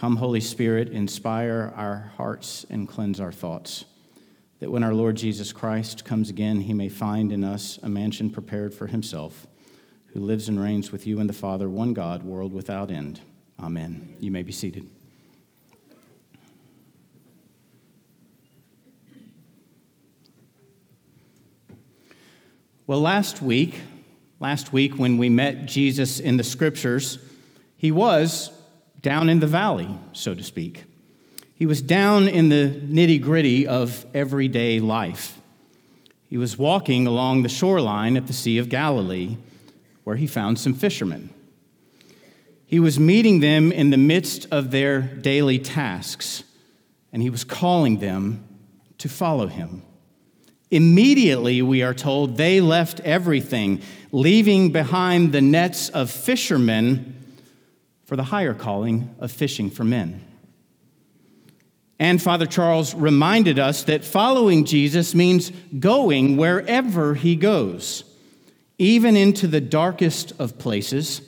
Come, Holy Spirit, inspire our hearts and cleanse our thoughts, that when our Lord Jesus Christ comes again, he may find in us a mansion prepared for himself, who lives and reigns with you and the Father, one God, world without end. Amen. You may be seated. Well, last week, last week when we met Jesus in the scriptures, he was down in the valley, so to speak. He was down in the nitty gritty of everyday life. He was walking along the shoreline at the Sea of Galilee, where he found some fishermen. He was meeting them in the midst of their daily tasks, and he was calling them to follow him. Immediately, we are told, they left everything, leaving behind the nets of fishermen for the higher calling of fishing for men. And Father Charles reminded us that following Jesus means going wherever he goes, even into the darkest of places.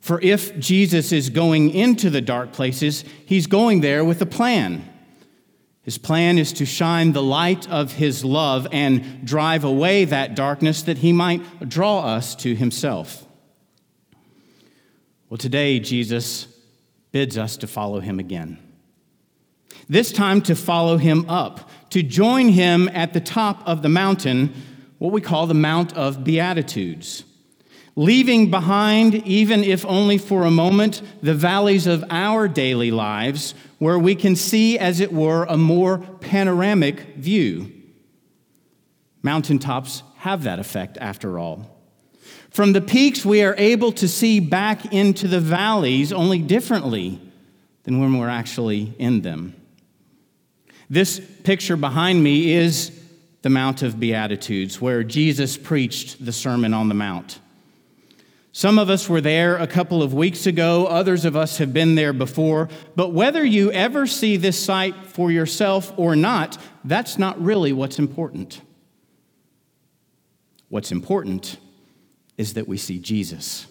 For if Jesus is going into the dark places, he's going there with a plan. His plan is to shine the light of his love and drive away that darkness that he might draw us to himself. Well, today, Jesus bids us to follow him again. This time, to follow him up, to join him at the top of the mountain, what we call the Mount of Beatitudes. Leaving behind, even if only for a moment, the valleys of our daily lives, where we can see, as it were, a more panoramic view. Mountaintops have that effect, after all. From the peaks, we are able to see back into the valleys only differently than when we're actually in them. This picture behind me is the Mount of Beatitudes, where Jesus preached the Sermon on the Mount. Some of us were there a couple of weeks ago, others of us have been there before, but whether you ever see this site for yourself or not, that's not really what's important. What's important is that we see Jesus.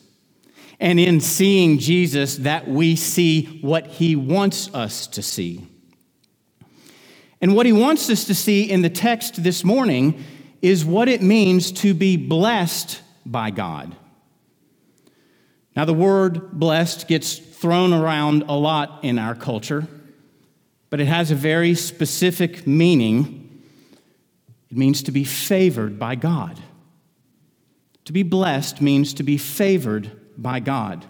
And in seeing Jesus, that we see what he wants us to see. And what he wants us to see in the text this morning is what it means to be blessed by God. Now, the word blessed gets thrown around a lot in our culture, but it has a very specific meaning. It means to be favored by God. To be blessed means to be favored by God.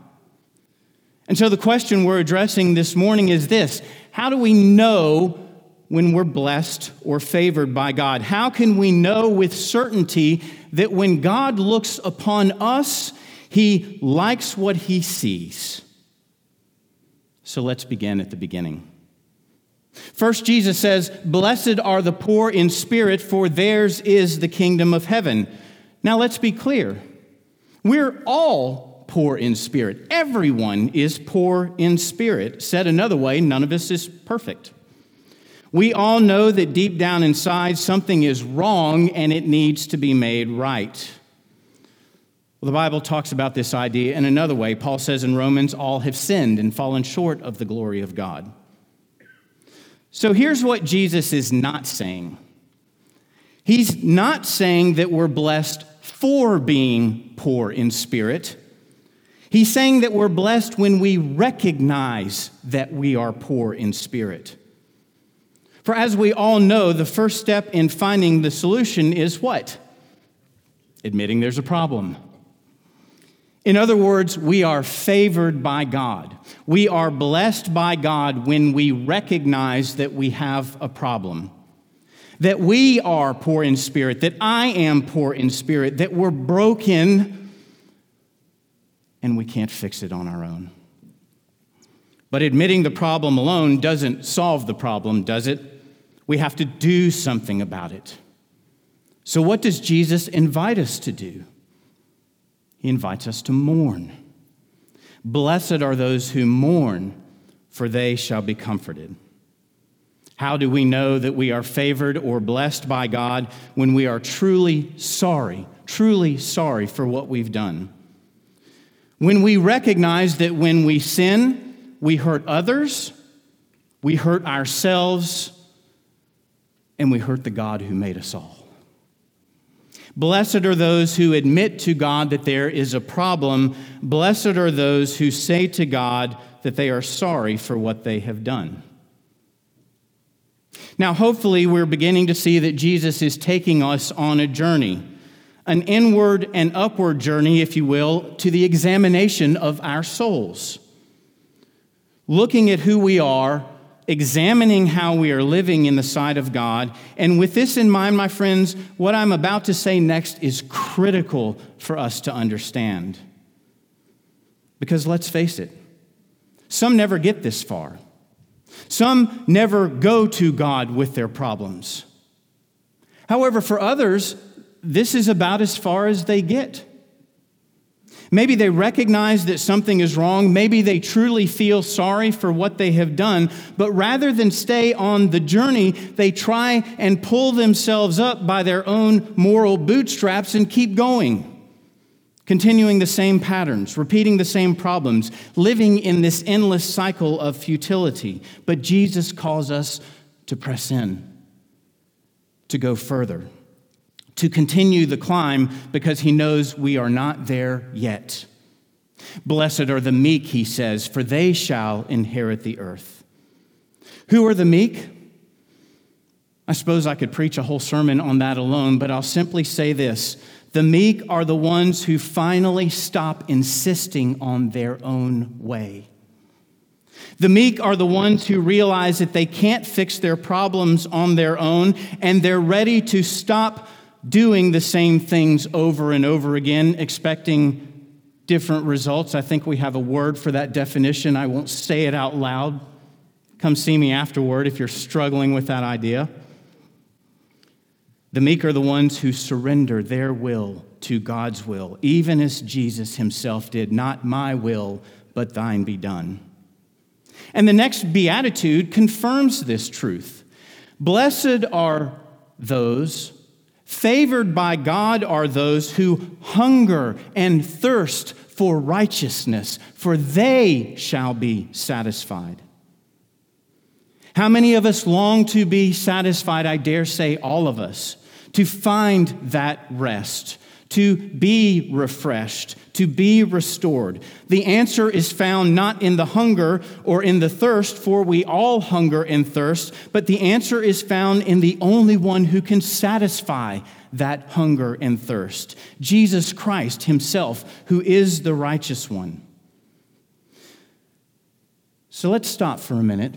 And so the question we're addressing this morning is this How do we know when we're blessed or favored by God? How can we know with certainty that when God looks upon us, he likes what he sees? So let's begin at the beginning. First, Jesus says, Blessed are the poor in spirit, for theirs is the kingdom of heaven. Now, let's be clear. We're all poor in spirit. Everyone is poor in spirit. Said another way, none of us is perfect. We all know that deep down inside something is wrong and it needs to be made right. Well, the Bible talks about this idea in another way. Paul says in Romans, all have sinned and fallen short of the glory of God. So here's what Jesus is not saying He's not saying that we're blessed for being poor in spirit. He's saying that we're blessed when we recognize that we are poor in spirit. For as we all know, the first step in finding the solution is what? Admitting there's a problem. In other words, we are favored by God. We are blessed by God when we recognize that we have a problem that we are poor in spirit, that I am poor in spirit, that we're broken and we can't fix it on our own. But admitting the problem alone doesn't solve the problem, does it? We have to do something about it. So, what does Jesus invite us to do? He invites us to mourn. Blessed are those who mourn, for they shall be comforted. How do we know that we are favored or blessed by God when we are truly sorry, truly sorry for what we've done? When we recognize that when we sin, we hurt others, we hurt ourselves, and we hurt the God who made us all. Blessed are those who admit to God that there is a problem. Blessed are those who say to God that they are sorry for what they have done. Now, hopefully, we're beginning to see that Jesus is taking us on a journey, an inward and upward journey, if you will, to the examination of our souls. Looking at who we are examining how we are living in the sight of God. And with this in mind, my friends, what I'm about to say next is critical for us to understand. Because let's face it, some never get this far. Some never go to God with their problems. However, for others, this is about as far as they get. Maybe they recognize that something is wrong. Maybe they truly feel sorry for what they have done. But rather than stay on the journey, they try and pull themselves up by their own moral bootstraps and keep going. Continuing the same patterns, repeating the same problems, living in this endless cycle of futility. But Jesus calls us to press in, to go further to continue the climb because he knows we are not there yet. Blessed are the meek, he says, for they shall inherit the earth. Who are the meek? I suppose I could preach a whole sermon on that alone, but I'll simply say this the meek are the ones who finally stop insisting on their own way. The meek are the ones who realize that they can't fix their problems on their own, and they're ready to stop doing the same things over and over again, expecting different results. I think we have a word for that definition. I won't say it out loud. Come see me afterward if you're struggling with that idea. The meek are the ones who surrender their will to God's will, even as Jesus himself did, not my will, but thine be done. And the next beatitude confirms this truth. Blessed are those Favored by God are those who hunger and thirst for righteousness, for they shall be satisfied. How many of us long to be satisfied? I dare say all of us, to find that rest, to be refreshed, to be restored? The answer is found not in the hunger or in the thirst, for we all hunger and thirst, but the answer is found in the only one who can satisfy that hunger and thirst Jesus Christ Himself, who is the righteous one. So let's stop for a minute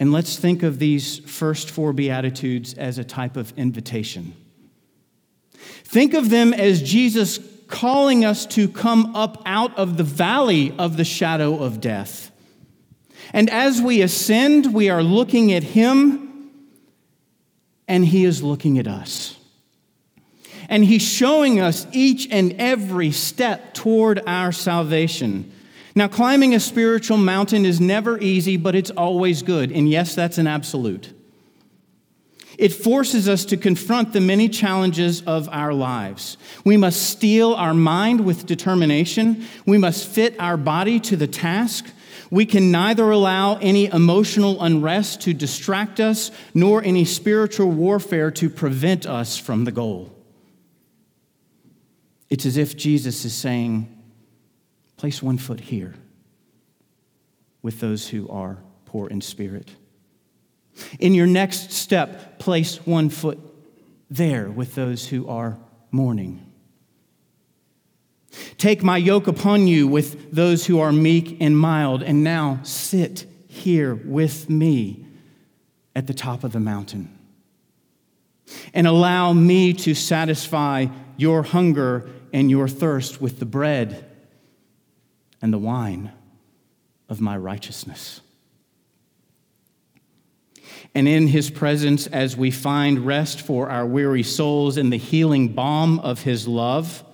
and let's think of these first four Beatitudes as a type of invitation. Think of them as Jesus calling us to come up out of the valley of the shadow of death. And as we ascend, we are looking at Him, and He is looking at us. And He's showing us each and every step toward our salvation. Now, climbing a spiritual mountain is never easy, but it's always good. And yes, that's an absolute. It forces us to confront the many challenges of our lives. We must steel our mind with determination. We must fit our body to the task. We can neither allow any emotional unrest to distract us, nor any spiritual warfare to prevent us from the goal. It's as if Jesus is saying, Place one foot here with those who are poor in spirit in your next step, place one foot there with those who are mourning. Take my yoke upon you with those who are meek and mild, and now sit here with me at the top of the mountain. And allow me to satisfy your hunger and your thirst with the bread and the wine of my righteousness and in his presence as we find rest for our weary souls in the healing balm of his love.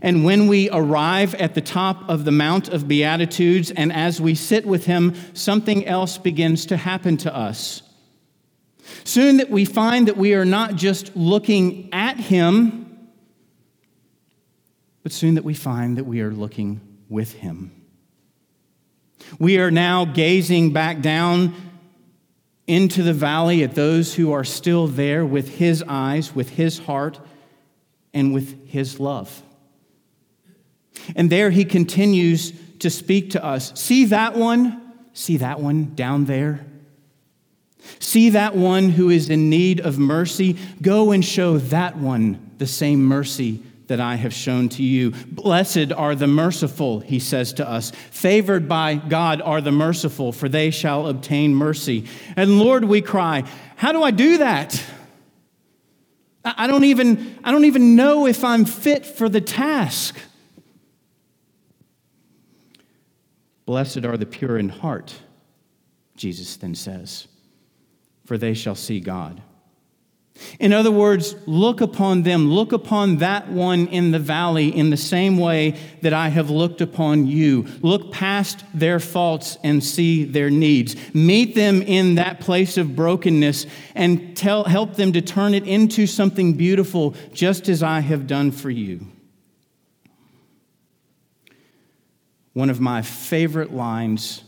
And when we arrive at the top of the Mount of Beatitudes, and as we sit with him, something else begins to happen to us. Soon that we find that we are not just looking at him, but soon that we find that we are looking with him. We are now gazing back down into the valley at those who are still there with His eyes, with His heart, and with His love. And there He continues to speak to us. See that one? See that one down there? See that one who is in need of mercy? Go and show that one the same mercy that I have shown to you. Blessed are the merciful, he says to us. Favored by God are the merciful, for they shall obtain mercy. And Lord, we cry, how do I do that? I don't even, I don't even know if I'm fit for the task. Blessed are the pure in heart, Jesus then says, for they shall see God. In other words, look upon them, look upon that one in the valley in the same way that I have looked upon you. Look past their faults and see their needs. Meet them in that place of brokenness and tell, help them to turn it into something beautiful, just as I have done for you. one of my favorite lines,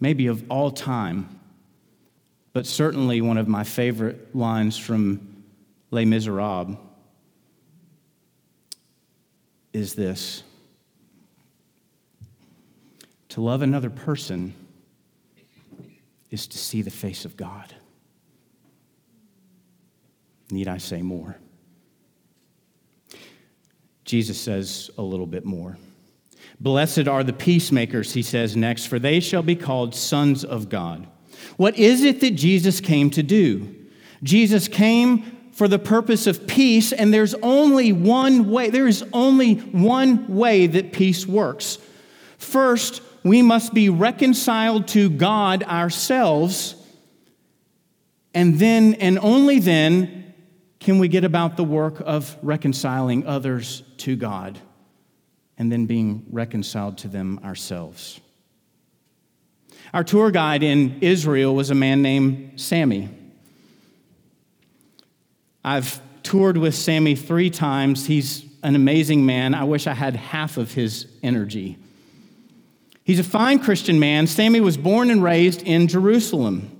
maybe of all time, but certainly one of my favorite lines from Les Miserables is this To love another person is to see the face of God. Need I say more? Jesus says a little bit more. Blessed are the peacemakers, he says next, for they shall be called sons of God. What is it that Jesus came to do? Jesus came for the purpose of peace, and there's only one way. There is only one way that peace works. First, we must be reconciled to God ourselves, and then, and only then, can we get about the work of reconciling others to God and then being reconciled to them ourselves. Our tour guide in Israel was a man named Sammy. I've toured with Sammy three times. He's an amazing man. I wish I had half of his energy. He's a fine Christian man. Sammy was born and raised in Jerusalem.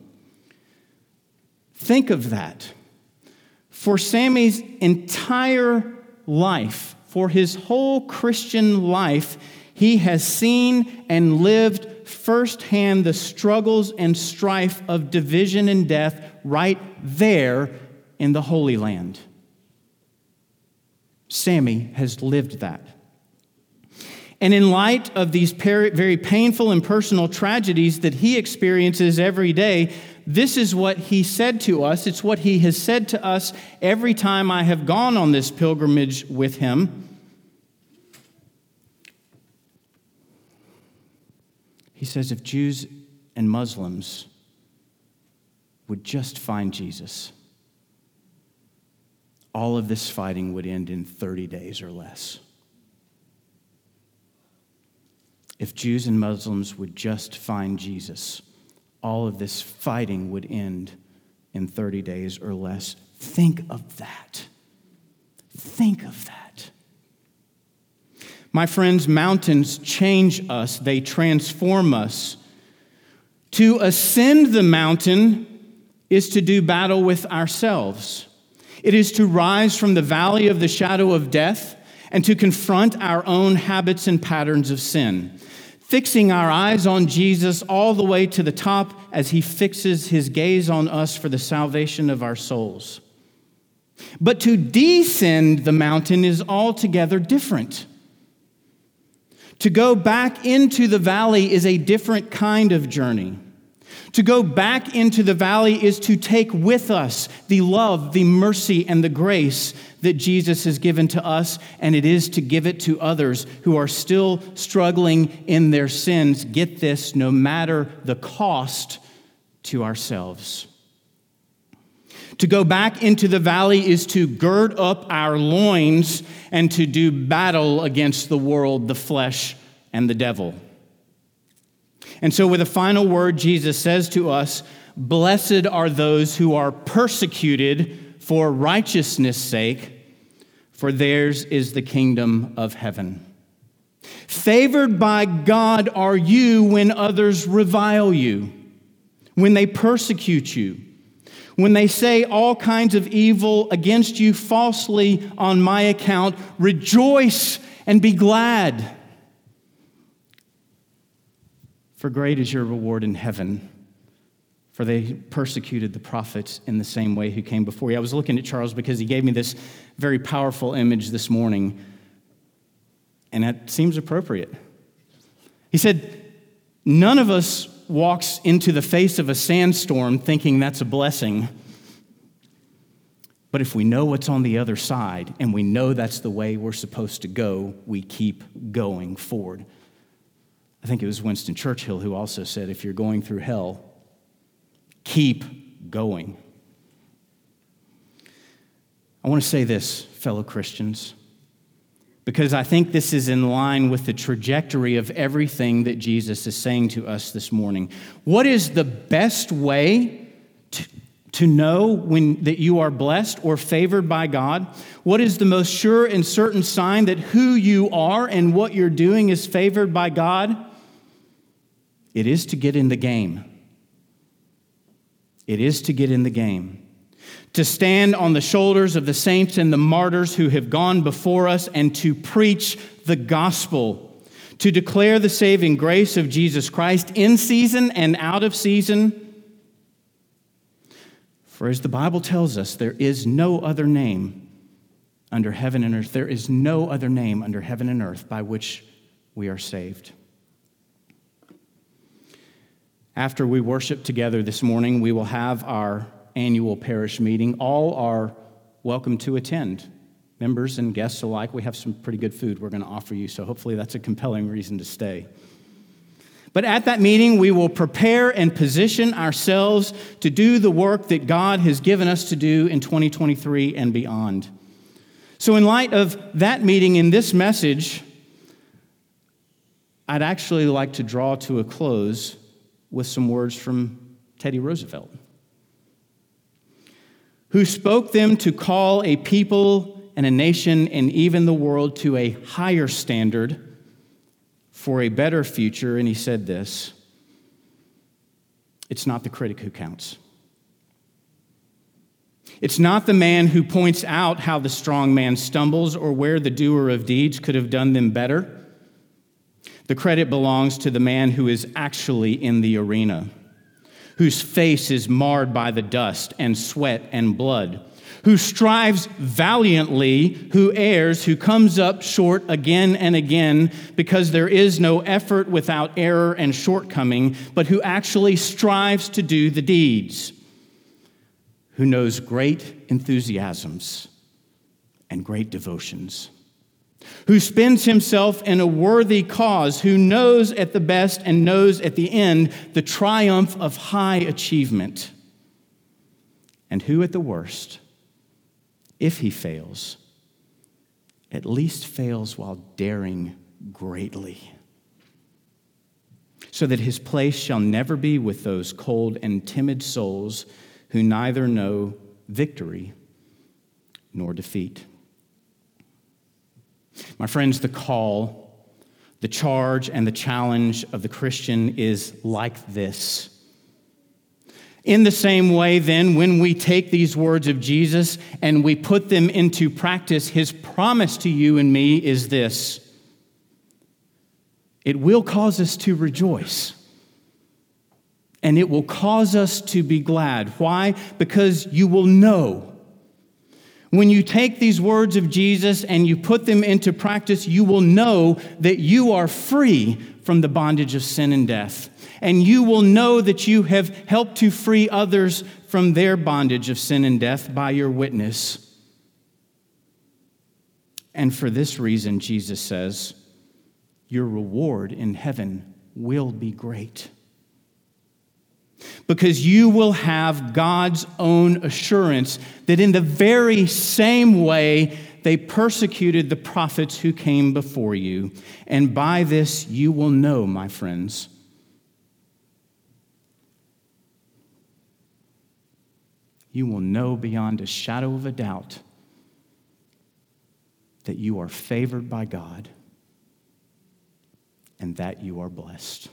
Think of that. For Sammy's entire life, for his whole Christian life, he has seen and lived firsthand the struggles and strife of division and death right there in the Holy Land. Sammy has lived that. And in light of these very painful and personal tragedies that he experiences every day, this is what he said to us. It's what he has said to us every time I have gone on this pilgrimage with him. He says if Jews and Muslims would just find Jesus, all of this fighting would end in 30 days or less. If Jews and Muslims would just find Jesus, all of this fighting would end in 30 days or less. Think of that. Think of that. My friends, mountains change us, they transform us. To ascend the mountain is to do battle with ourselves. It is to rise from the valley of the shadow of death and to confront our own habits and patterns of sin fixing our eyes on Jesus all the way to the top as he fixes his gaze on us for the salvation of our souls. But to descend the mountain is altogether different. To go back into the valley is a different kind of journey. To go back into the valley is to take with us the love, the mercy, and the grace that Jesus has given to us, and it is to give it to others who are still struggling in their sins. Get this, no matter the cost to ourselves. To go back into the valley is to gird up our loins and to do battle against the world, the flesh, and the devil. And so, with a final word, Jesus says to us, Blessed are those who are persecuted for righteousness' sake, for theirs is the kingdom of heaven. Favored by God are you when others revile you, when they persecute you, when they say all kinds of evil against you falsely on my account. Rejoice and be glad. For great is your reward in heaven. For they persecuted the prophets in the same way who came before you. I was looking at Charles because he gave me this very powerful image this morning and that seems appropriate. He said, None of us walks into the face of a sandstorm thinking that's a blessing. But if we know what's on the other side and we know that's the way we're supposed to go, we keep going forward. I think it was Winston Churchill who also said, if you're going through hell, keep going. I want to say this, fellow Christians because I think this is in line with the trajectory of everything that Jesus is saying to us this morning. What is the best way to, to know when that you are blessed or favored by God? What is the most sure and certain sign that who you are and what you're doing is favored by God? It is to get in the game. It is to get in the game to stand on the shoulders of the saints and the martyrs who have gone before us and to preach the gospel, to declare the saving grace of Jesus Christ in season and out of season. For as the Bible tells us, there is no other name under heaven and earth. There is no other name under heaven and earth by which we are saved. After we worship together this morning, we will have our annual parish meeting. All are welcome to attend. Members and guests alike, we have some pretty good food we're going to offer you, so hopefully that's a compelling reason to stay. But at that meeting, we will prepare and position ourselves to do the work that God has given us to do in 2023 and beyond. So, in light of that meeting in this message, I'd actually like to draw to a close with some words from Teddy Roosevelt who spoke them to call a people and a nation and even the world to a higher standard for a better future. And he said this It's not the critic who counts. It's not the man who points out how the strong man stumbles or where the doer of deeds could have done them better. The credit belongs to the man who is actually in the arena whose face is marred by the dust and sweat and blood, who strives valiantly, who errs, who comes up short again and again, because there is no effort without error and shortcoming, but who actually strives to do the deeds, who knows great enthusiasms and great devotions who spends himself in a worthy cause, who knows at the best and knows at the end the triumph of high achievement, and who at the worst, if he fails, at least fails while daring greatly, so that his place shall never be with those cold and timid souls who neither know victory nor defeat. My friends, the call, the charge, and the challenge of the Christian is like this. In the same way, then, when we take these words of Jesus and we put them into practice, his promise to you and me is this it will cause us to rejoice. And it will cause us to be glad. Why? Because you will know when you take these words of Jesus and you put them into practice, you will know that you are free from the bondage of sin and death. And you will know that you have helped to free others from their bondage of sin and death by your witness. And for this reason, Jesus says, your reward in heaven will be great because you will have God's own assurance that in the very same way they persecuted the prophets who came before you. And by this you will know, my friends. You will know beyond a shadow of a doubt that you are favored by God and that you are blessed.